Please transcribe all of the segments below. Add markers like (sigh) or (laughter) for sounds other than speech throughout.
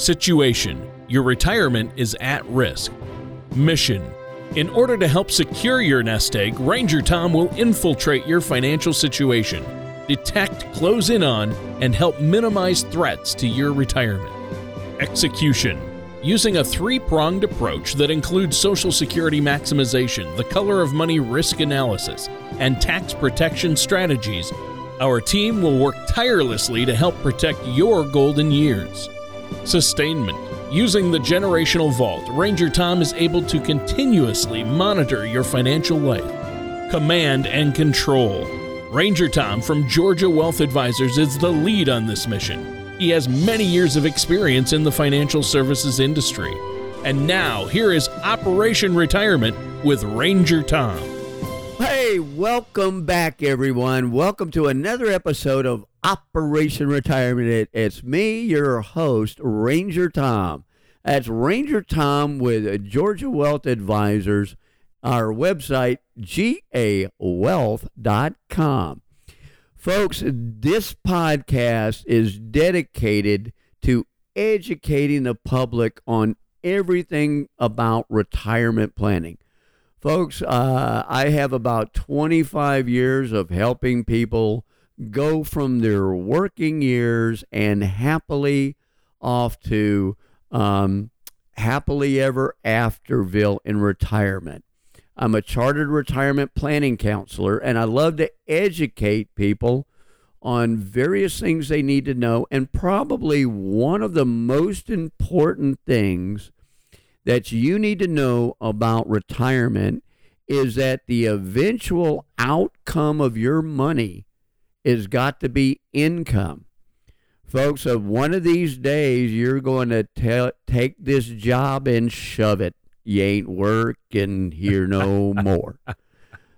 Situation Your retirement is at risk. Mission In order to help secure your nest egg, Ranger Tom will infiltrate your financial situation, detect, close in on, and help minimize threats to your retirement. Execution Using a three pronged approach that includes Social Security maximization, the color of money risk analysis, and tax protection strategies, our team will work tirelessly to help protect your golden years. Sustainment Using the generational vault, Ranger Tom is able to continuously monitor your financial life. Command and control. Ranger Tom from Georgia Wealth Advisors is the lead on this mission. He has many years of experience in the financial services industry. And now, here is Operation Retirement with Ranger Tom. Hey, welcome back, everyone. Welcome to another episode of Operation Retirement. It's me, your host, Ranger Tom. That's Ranger Tom with Georgia Wealth Advisors. Our website, gawealth.com. Folks, this podcast is dedicated to educating the public on everything about retirement planning. Folks, uh, I have about 25 years of helping people go from their working years and happily off to um, happily ever afterville in retirement. I'm a chartered retirement planning counselor, and I love to educate people on various things they need to know. And probably one of the most important things that you need to know about retirement is that the eventual outcome of your money is got to be income. Folks, of one of these days, you're going to tell, take this job and shove it you ain't working here no (laughs) more.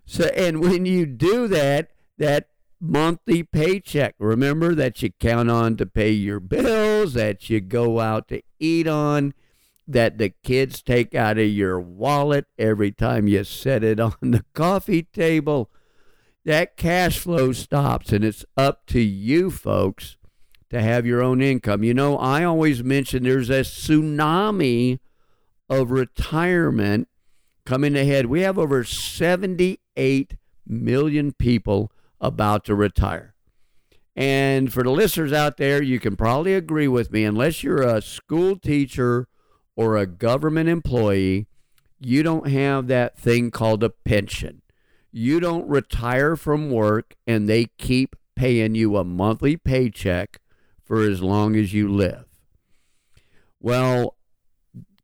So, and when you do that, that monthly paycheck, remember that you count on to pay your bills, that you go out to eat on, that the kids take out of your wallet every time you set it (laughs) on the coffee table. That cash flow stops, and it's up to you folks to have your own income. You know, I always mention there's a tsunami of retirement coming ahead. We have over 78 million people about to retire. And for the listeners out there, you can probably agree with me, unless you're a school teacher or a government employee, you don't have that thing called a pension. You don't retire from work and they keep paying you a monthly paycheck for as long as you live. Well,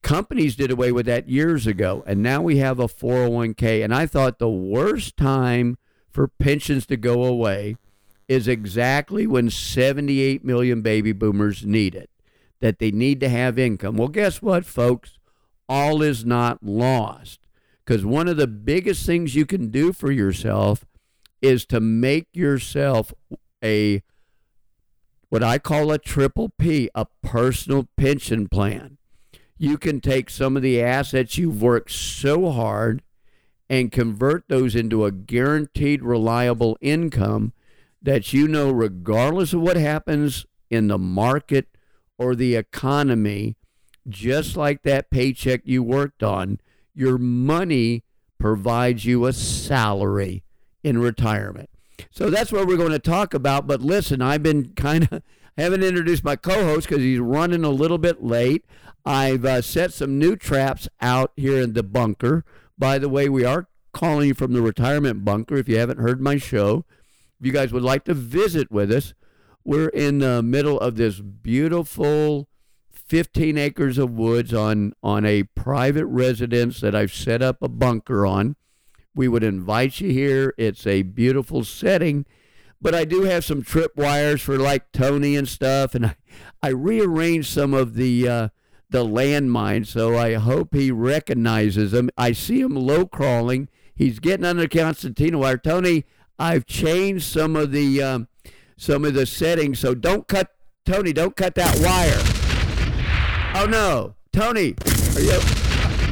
companies did away with that years ago, and now we have a 401k. And I thought the worst time for pensions to go away is exactly when 78 million baby boomers need it, that they need to have income. Well, guess what, folks? All is not lost. Because one of the biggest things you can do for yourself is to make yourself a what I call a triple P, a personal pension plan. You can take some of the assets you've worked so hard and convert those into a guaranteed, reliable income that you know, regardless of what happens in the market or the economy, just like that paycheck you worked on, your money provides you a salary in retirement. So that's what we're going to talk about. But listen, I've been kind of (laughs) haven't introduced my co-host because he's running a little bit late. I've uh, set some new traps out here in the bunker. By the way, we are calling you from the retirement bunker. If you haven't heard my show, if you guys would like to visit with us, we're in the middle of this beautiful 15 acres of woods on on a private residence that I've set up a bunker on. We would invite you here. It's a beautiful setting but I do have some trip wires for like Tony and stuff, and (laughs) I, I rearranged some of the uh, the landmines, so I hope he recognizes them. I see him low crawling. He's getting under concertina wire. Tony, I've changed some of the um, some of the settings, so don't cut Tony. Don't cut that wire. Oh no, Tony, are you?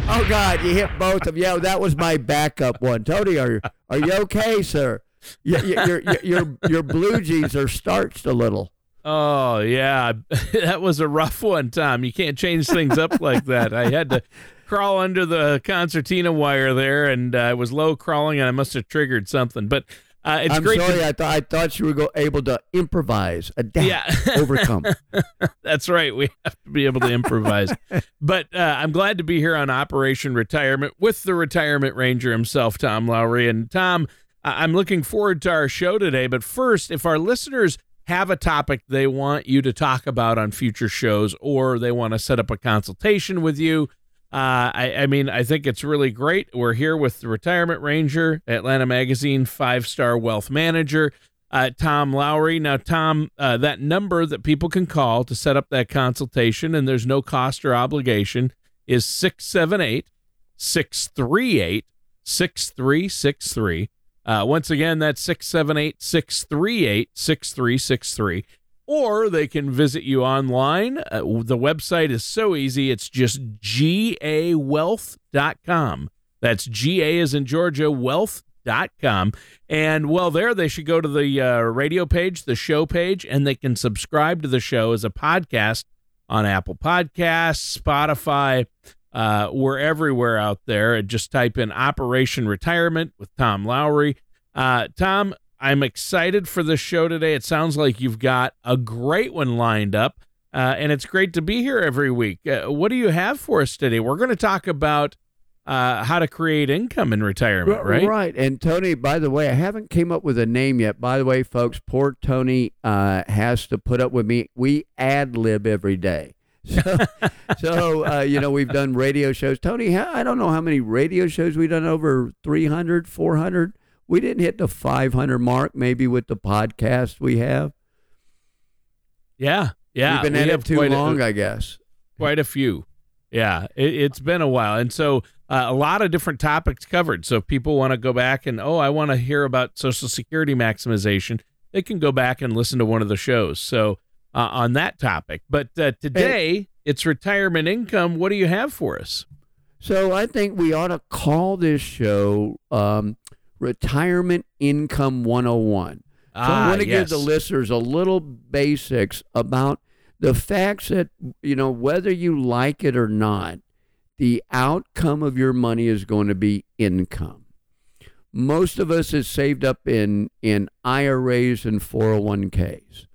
Oh God, you hit both of. Yeah, that was my backup one. Tony, are you are you okay, sir? your, your, your, your blue jeans are starched a little. Oh yeah, (laughs) that was a rough one, Tom. You can't change things up like that. I had to crawl under the concertina wire there, and uh, I was low crawling, and I must have triggered something. But uh, it's I'm great. sorry. to- I, th- I thought you were go- able to improvise, adapt, Yeah. (laughs) overcome. That's right. We have to be able to improvise. (laughs) but uh, I'm glad to be here on Operation Retirement with the Retirement Ranger himself, Tom Lowry. And Tom, I- I'm looking forward to our show today. But first, if our listeners have a topic they want you to talk about on future shows, or they want to set up a consultation with you, uh, I, I mean, I think it's really great. We're here with the Retirement Ranger, Atlanta Magazine five star wealth manager, uh, Tom Lowry. Now, Tom, uh, that number that people can call to set up that consultation, and there's no cost or obligation, is 678 638 6363. Uh, once again, that's 678 638 6363 or they can visit you online. Uh, the website is so easy. It's just gawealth.com. That's GA as in Georgia, wealth.com. And well, there they should go to the uh, radio page, the show page, and they can subscribe to the show as a podcast on Apple Podcasts, Spotify. Uh, we're everywhere out there. Just type in Operation Retirement with Tom Lowry. Uh, Tom, I'm excited for the show today. It sounds like you've got a great one lined up, uh, and it's great to be here every week. Uh, what do you have for us today? We're going to talk about uh, how to create income in retirement, right? Right. And Tony, by the way, I haven't came up with a name yet. By the way, folks, poor Tony uh, has to put up with me. We ad lib every day. (laughs) So, so uh, you know, we've done radio shows. Tony, I don't know how many radio shows we've done over 300, 400. We didn't hit the 500 mark, maybe with the podcast we have. Yeah, yeah. we've been we at it too long, I guess. quite a few. Yeah, it, it's been a while, and so uh, a lot of different topics covered. So if people want to go back and oh, I want to hear about Social Security maximization, they can go back and listen to one of the shows. So uh, on that topic, but uh, today it's retirement income. What do you have for us? So I think we ought to call this show um, Retirement Income 101. So I ah, want to give the listeners a little basics about the facts that, you know, whether you like it or not, the outcome of your money is going to be income. Most of us is saved up in, in IRAs and 401ks.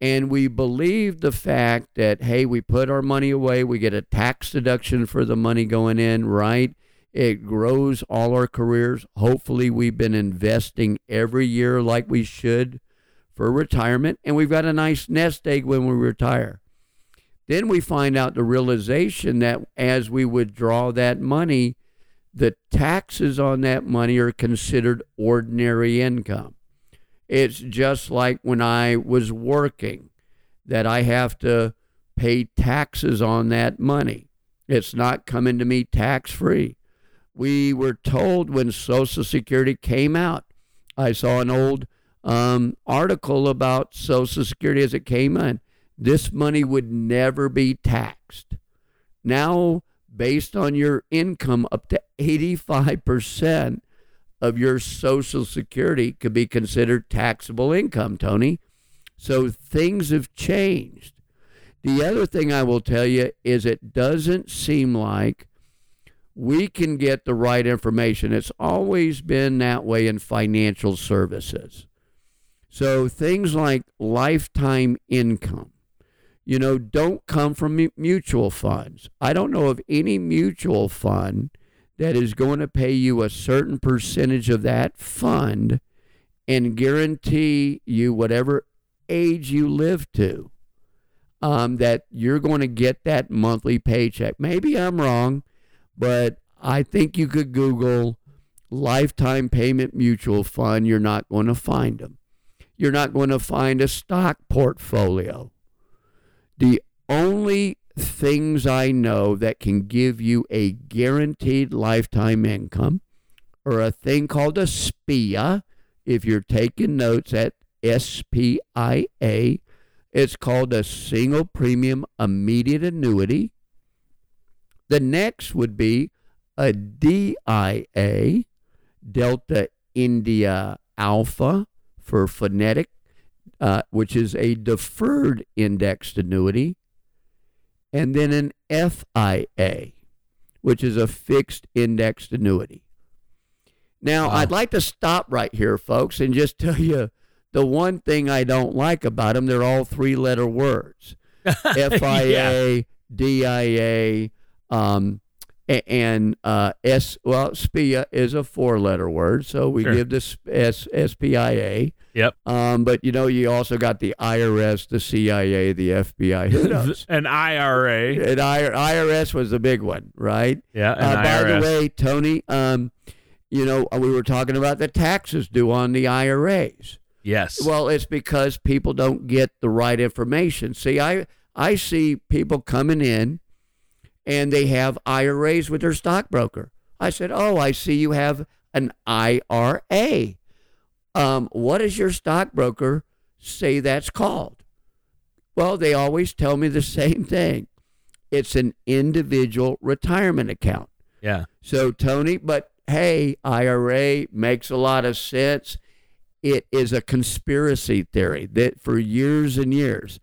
And we believe the fact that, hey, we put our money away, we get a tax deduction for the money going in, right? It grows all our careers. Hopefully, we've been investing every year like we should for retirement, and we've got a nice nest egg when we retire. Then we find out the realization that as we withdraw that money, the taxes on that money are considered ordinary income. It's just like when I was working that I have to pay taxes on that money. It's not coming to me tax free. We were told when Social Security came out, I saw an old um, article about Social Security as it came in. This money would never be taxed. Now, based on your income, up to 85% of your Social Security could be considered taxable income, Tony. So things have changed. The other thing I will tell you is it doesn't seem like we can get the right information. It's always been that way in financial services. So things like lifetime income, you know, don't come from mutual funds. I don't know of any mutual fund that is going to pay you a certain percentage of that fund and guarantee you whatever age you live to um, that you're going to get that monthly paycheck. Maybe I'm wrong, but I think you could Google lifetime payment mutual fund. You're not going to find them. You're not going to find a stock portfolio. The only things I know that can give you a guaranteed lifetime income are a thing called a SPIA. If you're taking notes at SPIA, it's called a single premium immediate annuity. The next would be a DIA, Delta India Alpha for phonetic uh, which is a deferred indexed annuity, and then an FIA, which is a fixed indexed annuity. Now, Wow. I'd like to stop right here, folks, and just (laughs) tell you the one thing I don't like about them. They're all three letter words (laughs) FIA, DIA, um, and uh, S. Well, SPIA is a four letter word, so we Sure. give this S, SPIA. Yep. Um, but you know, you also got the IRS, the CIA, the FBI. Who knows? An IRA. and I, IRS was the big one, right? Yeah, an Uh, by the way, Tony, um, you know, we were talking about the taxes due on the IRAs. yes. Well, it's because people don't get the right information. See, I I see people coming in and they have IRAs with their stockbroker. I said, "Oh, I see you have an IRA. Um, what does your stockbroker say that's called?" Well, they always tell me the (laughs) same thing. It's an individual retirement account. yeah. So, Tony, but hey, IRA makes a lot of sense. It is a conspiracy theory that for years and years,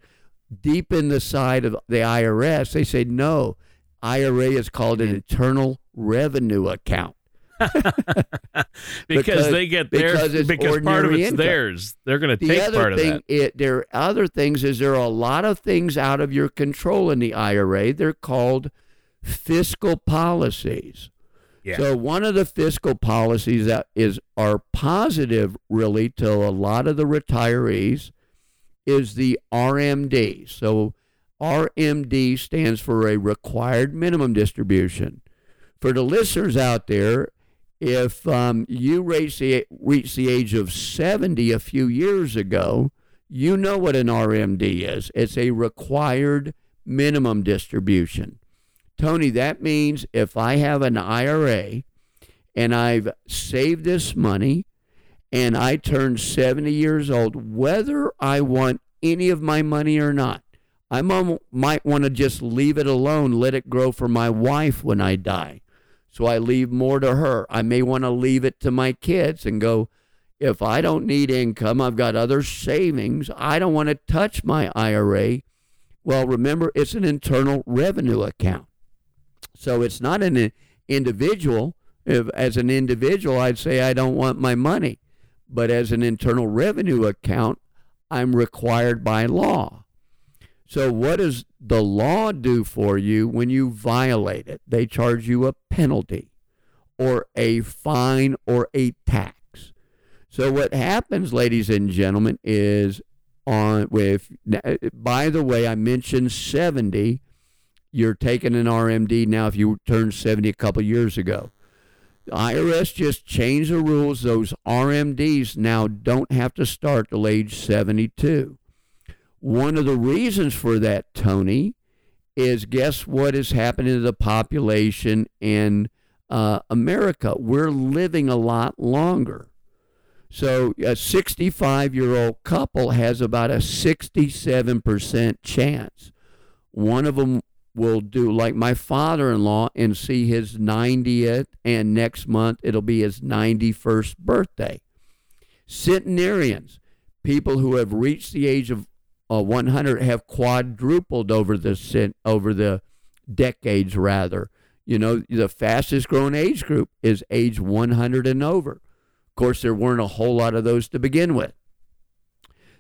deep in the side of the IRS, they say no, IRA is called an mm. internal revenue account. because, (laughs) Because- they get theirs because it's because part of it's income. theirs. They're going to The take part of thing, that. it, there are other things. Is there are a lot of things out of your control in the IRA? They're called fiscal policies. Yeah. So one of the fiscal policies that is are positive really to a lot of the retirees is the RMD. So RMD stands for a required minimum distribution. For the listeners out there, if um, you reach the, reach the age of 70 a few years ago, you know what an RMD is. It's a required minimum distribution. Tony, that means if I have an IRA and I've saved this money and I turn 70 years old, whether I want any of my money or not, I might want to just leave it alone, let it grow for my wife when I die. So I leave more to her. I may want to leave it to my kids and go, if I don't need income, I've got other savings. I don't want to touch my IRA. Well, remember, it's an internal revenue account. So it's not an individual. If, as an individual, I'd say I don't want my money. But as an internal revenue account, I'm required by law. So, what does the law do for you when you violate it? They charge you a penalty or a fine or a tax. So, what happens, ladies and gentlemen, is on with, by the way, I mentioned 70 you're taking an RMD now if you turned 70 a couple years ago. The IRS just changed the rules. Those RMDs now don't have to start till age 72. One of the reasons for that, Tony, is guess what is happening to the population in uh, America? We're living a lot longer. So a 65 year old couple has about a 67% chance. One of them will do like my father-in-law and see his 90th and next month it'll be his 91st birthday centenarians people who have reached the age of uh, 100 have quadrupled over the over the decades rather you know the fastest growing age group is age 100 and over of course there weren't a whole lot of those to begin with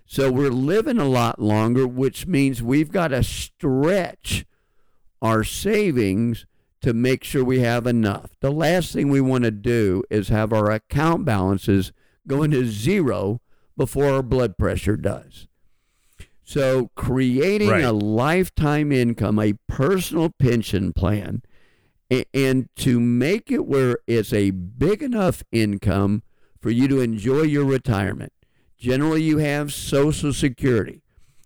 so we're living a lot longer which means we've got to stretch our savings to make sure we have enough. The last thing we want to do is have our account balances go into zero before our blood pressure does. So, creating Right. a lifetime income, a personal pension plan, a- and to make it where it's a big enough income for you to enjoy your retirement. Generally, you have Social Security.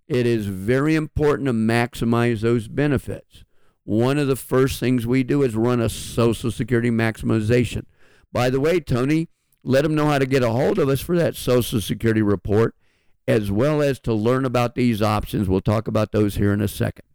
It is very important to maximize those benefits. One of the first things we do is run a Social Security maximization. By the way, Tony, let them know how to get a hold of us for that Social Security report, as well as to learn about these options. We'll talk about those here in a second.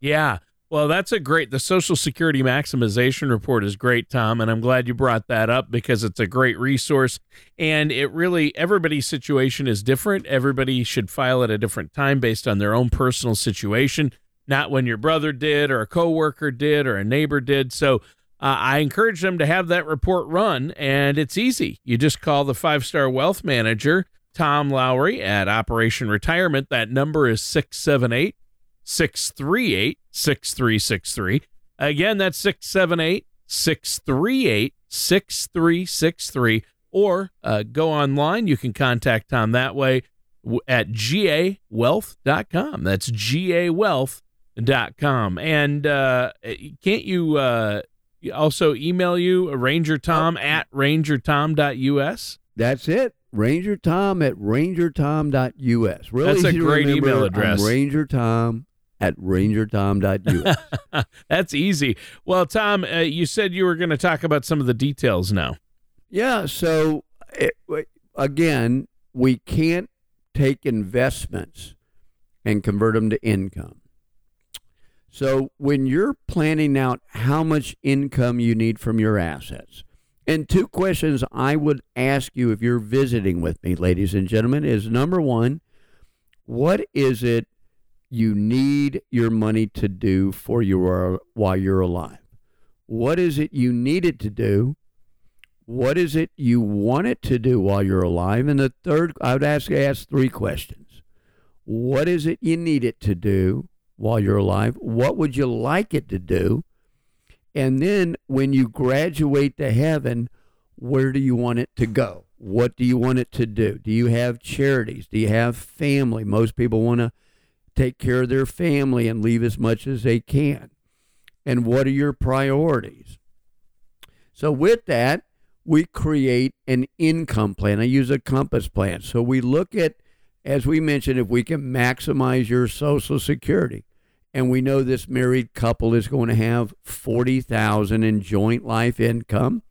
Yeah. Well, that's a great. The Social Security Maximization Report is great, Tom, and I'm glad you brought that up because it's a great resource. And it really, everybody's situation is different. Everybody should file at a different time based on their own personal situation, not when your brother did or a coworker did or a neighbor did. So uh, I encourage them to have that report run, and it's easy. You just call the five star wealth manager, Tom Lowry, at Operation Retirement. That number is 678 638 6363. Again, that's 678 638 6363. Or uh, go online. You can contact Tom that way at gawealth.com. That's gawealth.com. And uh, can't you uh, also email you rangertom at rangertom.us? That's it. Rangertom at rangertom.us. Really That's a great remember. email address. I'm rangertom at rangertom.us. (laughs) That's easy. Well, Tom, uh, you said you were going to talk about some of the details now. yeah. So, it, again, we can't take investments and convert them to income. So, when you're planning out how much income you need from your assets, and two questions I would ask you if you're visiting with me, ladies and gentlemen, is number one, what is it you need your money to do for you while you're alive? What is it you need it to do? What is it you want it to do while you're alive? And the third, I would ask ask three questions. What is it you need it to do while you're alive? What would you like it to do? And then when you graduate to heaven, where do you want it to go? What do you want it to do? Do you have charities? Do you have family? Most people want to take care of their family and leave as much as they can. And what are your priorities? So, with that, we create an income plan. I use a compass plan. So, we look at, as we mentioned, if we can maximize your Social Security and we know this married couple is going to have 40,000 in joint life income.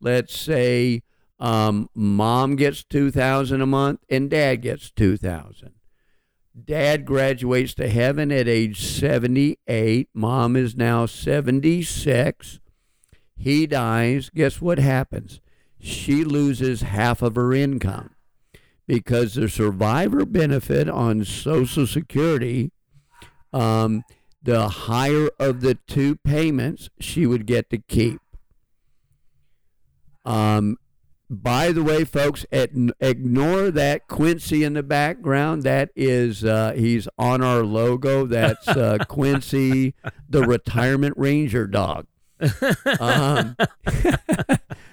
Let's say um, mom gets 2,000 a month and dad gets 2,000. Dad graduates to heaven at age 78. Mom is now 76. He dies. Guess what happens? She loses half of her income because the survivor benefit on Social Security um, the higher of the two payments she would get to keep. Um, by the way, folks, at, ignore that Quincy in the background. That is, uh, he's on our logo. That's uh, (laughs) Quincy, the retirement ranger dog. Um, (laughs)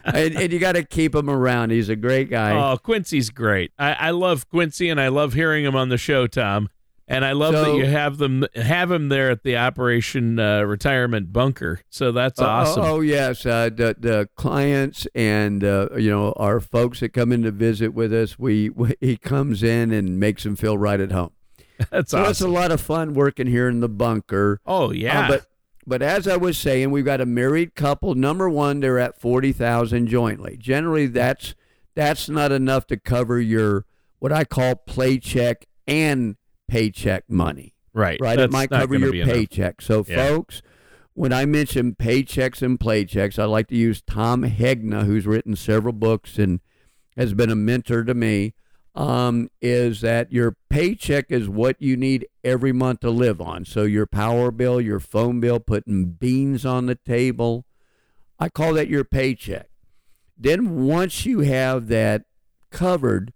and, and, you got to keep him around. He's a great guy. Oh, Quincy's great. I, I love Quincy, and I love hearing him on the show, Tom. And I love So- that you have them have him there at the Operation uh, Retirement Bunker. So that's Oh, awesome. Oh, oh, yes, uh, the the clients and uh, you know our folks that come in to visit with us, we, we he comes in and makes them feel right at home. (laughs) that's So it's a lot of fun working here in the bunker. Oh Uh, yeah. but but as I was saying, we've got a married couple. Number one, they're at forty thousand jointly. Generally, that's that's not enough to cover your what I call play check and paycheck money. right. Right, That's it might cover your be enough. paycheck. So, Yeah. folks, when I mention paychecks and playchecks, I like to use Tom Hegna, who's written several books and has been a mentor to me. Um, is that your paycheck is what you need every month to live on? So your power bill, your phone bill, putting beans on the table. I call that your paycheck. Then once you have that covered,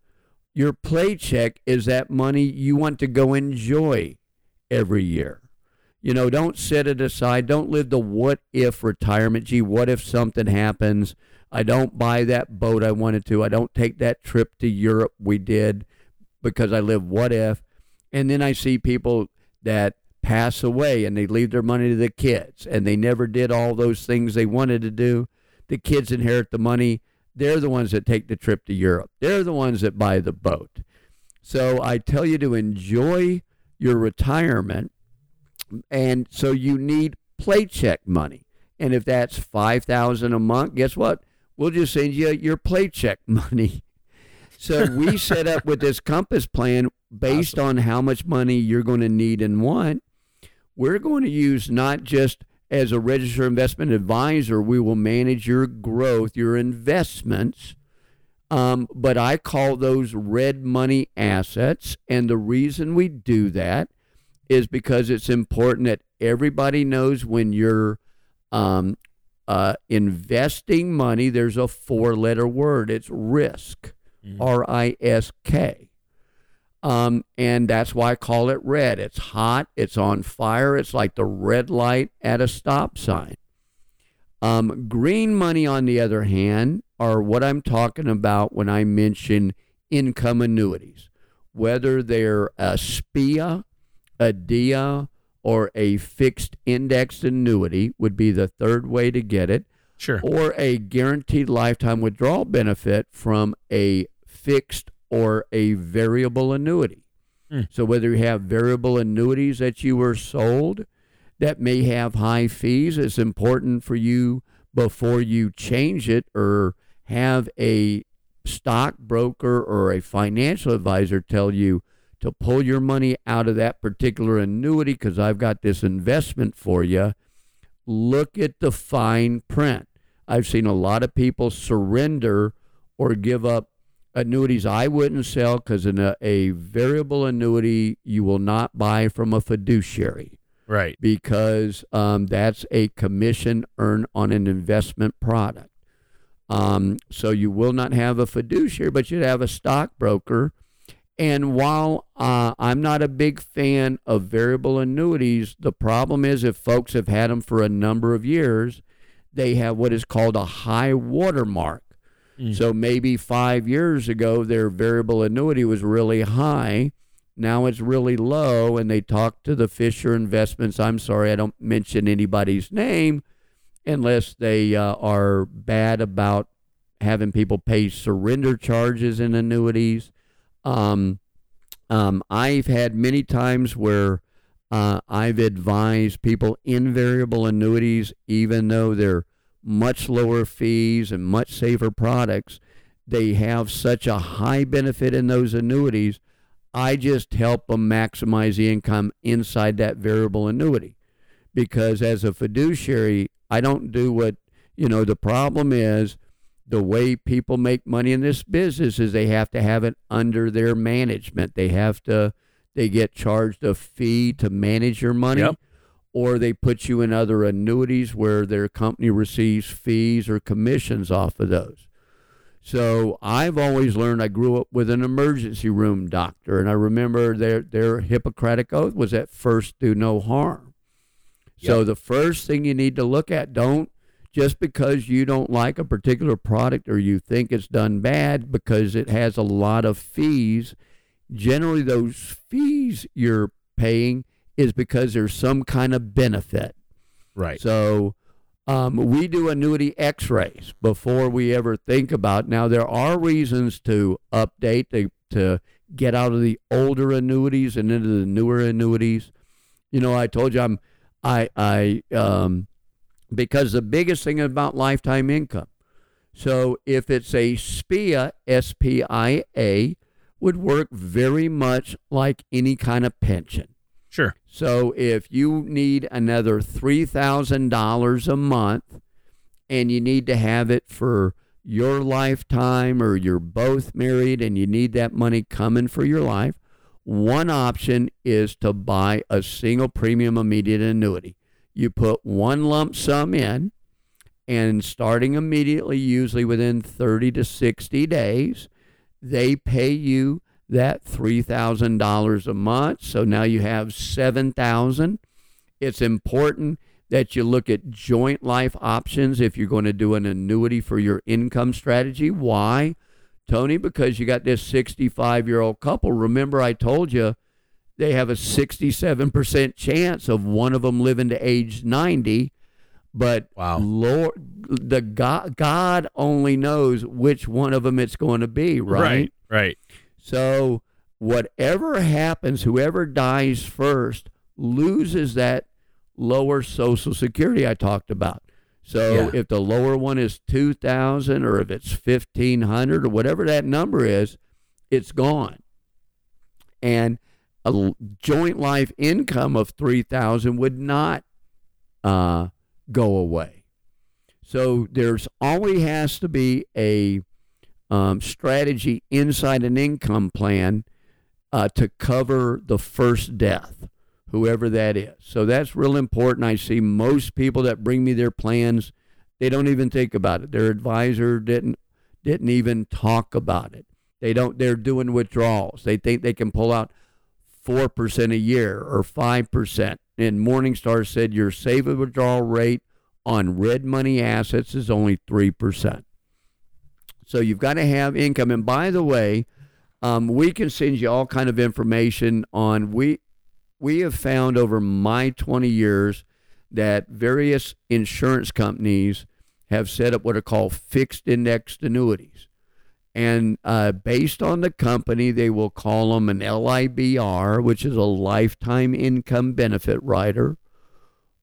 your paycheck is that money you want to go enjoy every year. You know, don't set it aside. Don't live the what if retirement. Gee, what if something happens? I don't buy that boat I wanted to. I don't take that trip to Europe we did because I live what if. And then I see people that pass away and they leave their money to the kids and they never did all those things they wanted to do. The kids inherit the money. They're the ones that take the trip to Europe. They're the ones that buy the boat. So I tell you to enjoy your retirement. And so you need paycheck money. And if that's 5000 a month, guess what? We'll just send you your paycheck (laughs) money. So we set up with this compass plan based on how much money you're going to need and want. we're going to use not just as a registered investment advisor, we will manage your growth, your investments. Um, but I call those red money assets. And the reason we do that is because it's important that everybody knows when you're um, uh, investing money, there's a four letter word. It's risk, Mhm. R I S K. Um, and that's why I call it red. It's hot, it's on fire, it's like the red light at a stop sign. Um, green money, on the other hand, are what I'm talking about when I mention income annuities, whether they're a SPIA, a DIA, or a fixed indexed annuity, would be the third way to get it Sure. or a guaranteed lifetime withdrawal benefit from a fixed or a variable annuity. Hmm. So whether you have variable annuities that you were sold that may have high fees, it's important for you before you change it or have a stockbroker or a financial advisor tell you to pull your money out of that particular annuity because I've got this investment for you. Look at the fine print. I've seen a lot of people surrender or give up annuities I wouldn't sell because in a, a variable annuity you will not buy from a fiduciary Right. because um, that's a commission earned on an investment product. Um, so you will not have a fiduciary, but you'd have a stockbroker. And while uh, I'm not a big fan of variable annuities, the problem is if folks have had them for a number of years, they have what is called a high watermark. Mm. So maybe five years ago, their variable annuity was really high. Now it's really low, and they talk to the Fisher Investments. I'm sorry, I don't mention anybody's name unless they uh, are bad about having people pay surrender charges in annuities. Um, um, I've had many times where uh, I've advised people in variable annuities, even though they're much lower fees and much safer products, they have such a high benefit in those annuities. I just help them maximize the income inside that variable annuity. Because as a fiduciary, I don't do what, you know, the problem is the way people make money in this business is they have to have it under their management. They have to, they get charged a fee to manage your money. Yep. Or they put you in other annuities where their company receives fees or commissions off of those. So I've always learned. I grew up with an emergency room doctor, and I remember their their Hippocratic oath was at first do no harm. So the first thing you need to look at don't just because you don't like a particular product or you think it's done bad because it has a lot of fees. Generally, those fees you're paying is because there's some kind of benefit. Right. So um, we do annuity x-rays before we ever think about. Now there are reasons to update to, to get out of the older annuities and into the newer annuities. You know, I told you I'm I I um because the biggest thing about lifetime income. So if it's a SPIA, S P I A, would work very much like any kind of pension. Sure. So if you need another $3,000 a month and you need to have it for your lifetime or you're both married and you need that money coming for your life, one option is to buy a single premium immediate annuity. You put one lump sum in and starting immediately, usually within 30 to 60 days, they pay you that $3,000 a month. So now you have 7000 It's important that you look at joint life options if you're going to do an annuity for your income strategy. Why? Tony, because you got this 65 year old couple. Remember, I told you they have a 67% chance of one of them living to age 90. But Wow. Lord, the God, God only knows which one of them it's going to be, right? Right. Right. So whatever happens, whoever dies first loses that lower Social Security I talked about. So Yeah. if the lower one is two thousand, or if it's fifteen hundred, or whatever that number is, it's gone. And a joint life income of 3000 would not uh, go away. So there's always has to be a um, strategy inside an income plan uh, to cover the first death, whoever that is. So that's real important. I see most people that bring me their plans, they don't even think about it. Their advisor didn't didn't even talk about it. They don't. They're doing withdrawals. They think they can pull out four percent a year or five percent. And Morningstar said your save withdrawal rate on red money assets is only 3%. So you've got to have income. And by the way, um, we can send you all kind of information on we we have found over my 20 years that various insurance companies have set up what are called fixed indexed annuities. And uh, based on the company, they will call them an LIBR, which is a lifetime income benefit rider,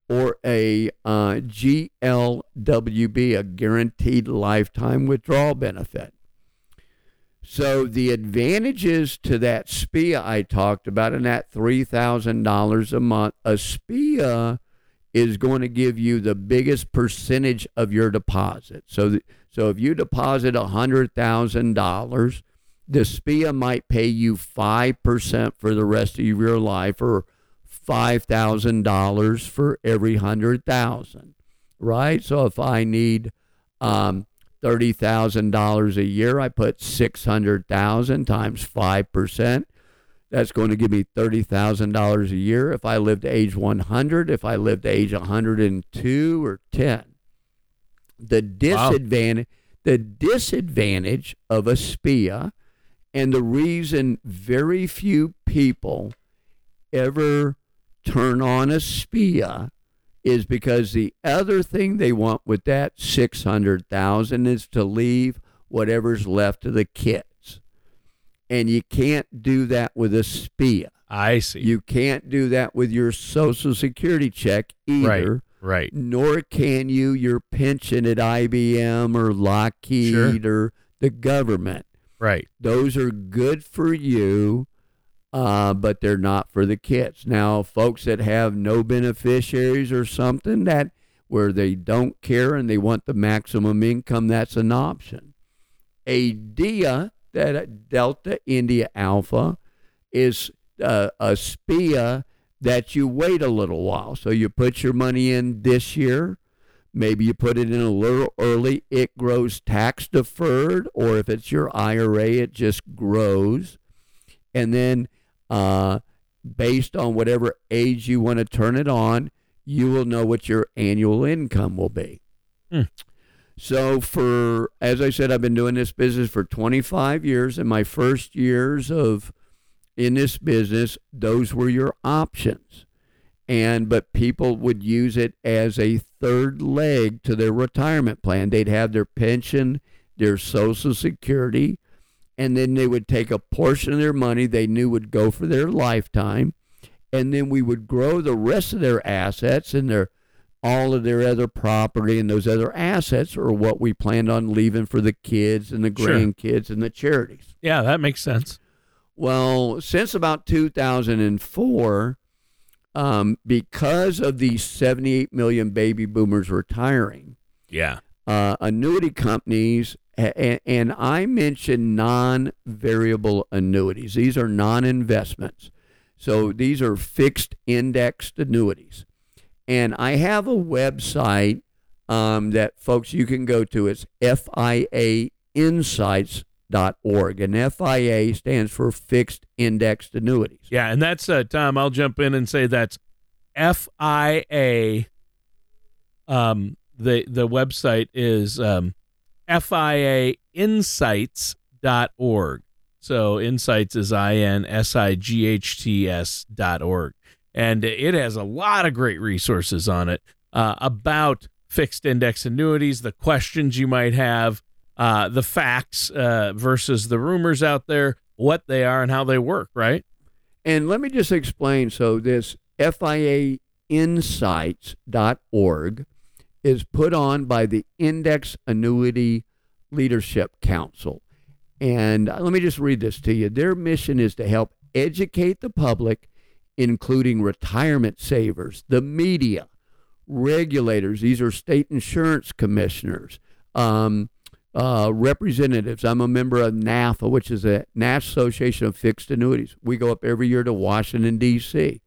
or a uh, GLWB, a guaranteed lifetime withdrawal benefit. So the advantages to that SPIA I talked about and that $3,000 a month, a SPIA is going to give you the biggest percentage of your deposit. So, the, so if you deposit $100,000, the SPIA might pay you 5% for the rest of your life or $5,000 for every 100,000, right? So if I need um, $30,000 a year, I put 600,000 times 5%. That's going to give me $30,000 a year if I live to age 100, if I live to age 102 or 10. The disadvantage wow. the disadvantage of a SPIA and the reason very few people ever turn on a SPIA is because the other thing they want with that 600,000 is to leave whatever's left to the kids. And you can't do that with a SPIA. I see. You can't do that with your social security check either. Right. Right. Nor can you your pension at IBM or Lockheed sure. or the government. Right. Those are good for you uh, but they're not for the kids. Now, folks that have no beneficiaries or something that where they don't care and they want the maximum income, that's an option. A DIA, that Delta India Alpha, is uh, a SPIA that you wait a little while. So you put your money in this year. Maybe you put it in a little early. It grows tax deferred, or if it's your IRA, it just grows. And then uh, based on whatever age you want to turn it on, you will know what your annual income will be. Hmm. So, for as I said, I've been doing this business for 25 years. and my first years of in this business, those were your options. And but people would use it as a third leg to their retirement plan. They'd have their pension, their social security, and then they would take a portion of their money they knew would go for their lifetime and then we would grow the rest of their assets and their all of their other property and those other assets are what we planned on leaving for the kids and the grandkids sure. and the charities. Yeah, that makes sense. Well, since about 2004, um, because of the 78 million baby boomers retiring, yeah, uh, annuity companies and, I mentioned non variable annuities. These are non investments. So these are fixed indexed annuities. And I have a website um, that folks you can go to. It's FIAinsights.org. And FIA stands for Fixed Indexed Annuities. Yeah. And that's, uh, Tom, I'll jump in and say that's FIA. Um, the, the website is um, FIAinsights.org. So insights is I N S I G H T S dot org. And it has a lot of great resources on it uh, about fixed index annuities, the questions you might have, uh, the facts uh, versus the rumors out there, what they are and how they work, right? And let me just explain. So this FIAinsights.org is put on by the Index Annuity Leadership Council. And uh, let me just read this to you. Their mission is to help educate the public, including retirement savers, the media, regulators. These are state insurance commissioners, um, uh, representatives. I'm a member of NAFA, which is a National Association of Fixed Annuities. We go up every year to Washington, D.C.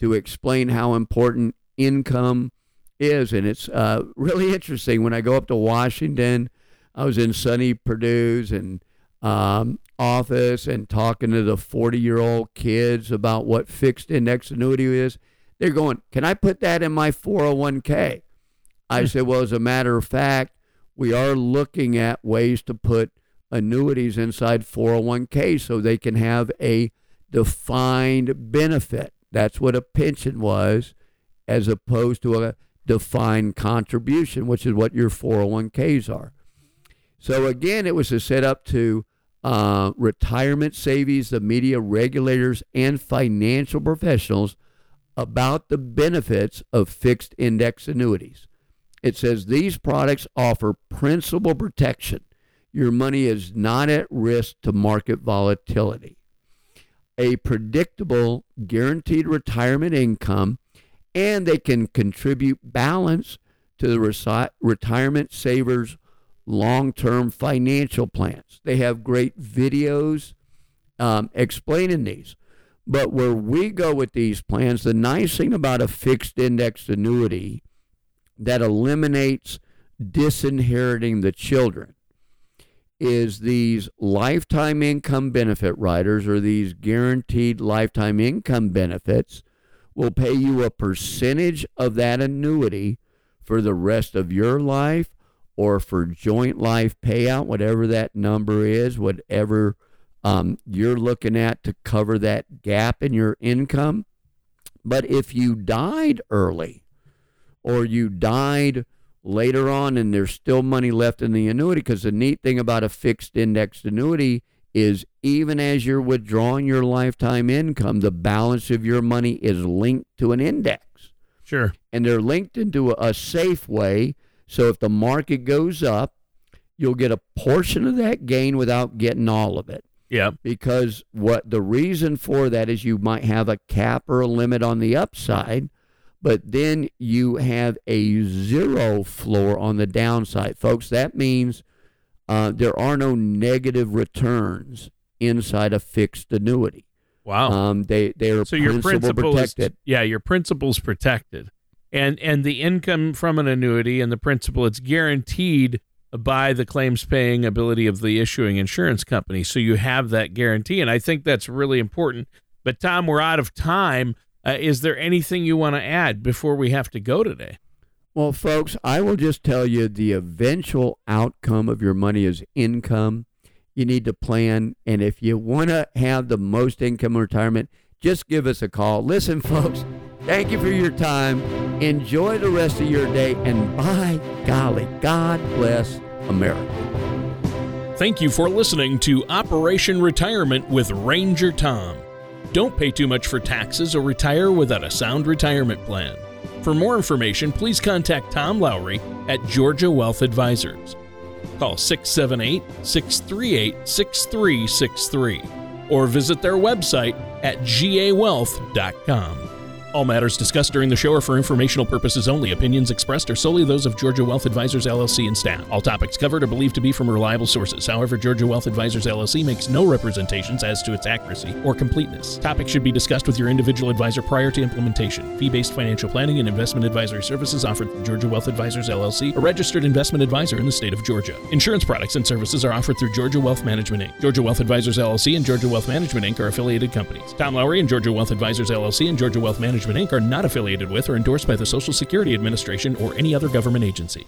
to explain how important income is. And it's uh, really interesting. When I go up to Washington, I was in Sonny Perdue's and um, office and talking to the 40 year old kids about what fixed index annuity is. They're going, Can I put that in my 401k? I hmm. said, Well, as a matter of fact, we are looking at ways to put annuities inside 401k so they can have a defined benefit. That's what a pension was, as opposed to a defined contribution, which is what your 401ks are. So again, it was a set up to uh, retirement savings, the media regulators, and financial professionals about the benefits of fixed index annuities. It says these products offer principal protection. Your money is not at risk to market volatility. A predictable, guaranteed retirement income, and they can contribute balance to the retirement savers' long term financial plans. They have great videos um, explaining these. But where we go with these plans, the nice thing about a fixed index annuity that eliminates disinheriting the children is these lifetime income benefit riders or these guaranteed lifetime income benefits will pay you a percentage of that annuity for the rest of your life or for joint life payout, whatever that number is, whatever um, you're looking at to cover that gap in your income. But if you died early or you died later on and there's still money left in the annuity, because the neat thing about a fixed indexed annuity is even as you're withdrawing your lifetime income, the balance of your money is linked to an index. Sure. And they're linked into a, a safe way. So if the market goes up, you'll get a portion of that gain without getting all of it. Yeah. Because what the reason for that is you might have a cap or a limit on the upside, but then you have a zero floor on the downside. Folks, that means uh, there are no negative returns inside a fixed annuity. Wow. Um, they they are so your principal protected. Is, yeah, your principal's protected, and and the income from an annuity and the principal it's guaranteed by the claims paying ability of the issuing insurance company. So you have that guarantee. And I think that's really important. But Tom, we're out of time. Uh, is there anything you want to add before we have to go today? Well, folks, I will just tell you the eventual outcome of your money is income. You need to plan. And if you want to have the most income retirement, just give us a call. Listen, folks, thank you for your time. Enjoy the rest of your day. And by golly, God bless America. Thank you for listening to Operation Retirement with Ranger Tom. Don't pay too much for taxes or retire without a sound retirement plan. For more information, please contact Tom Lowry at Georgia Wealth Advisors. Call 678 638 6363 or visit their website at gawealth.com. All matters discussed during the show are for informational purposes only. Opinions expressed are solely those of Georgia Wealth Advisors LLC and staff. All topics covered are believed to be from reliable sources. However, Georgia Wealth Advisors LLC makes no representations as to its accuracy or completeness. Topics should be discussed with your individual advisor prior to implementation. Fee-based financial planning and investment advisory services offered through Georgia Wealth Advisors LLC, a registered investment advisor in the state of Georgia. Insurance products and services are offered through Georgia Wealth Management Inc. Georgia Wealth Advisors LLC and Georgia Wealth Management Inc. are affiliated companies. Tom Lowry and Georgia Wealth Advisors LLC and Georgia Wealth Management Inc. are not affiliated with or endorsed by the Social Security Administration or any other government agency.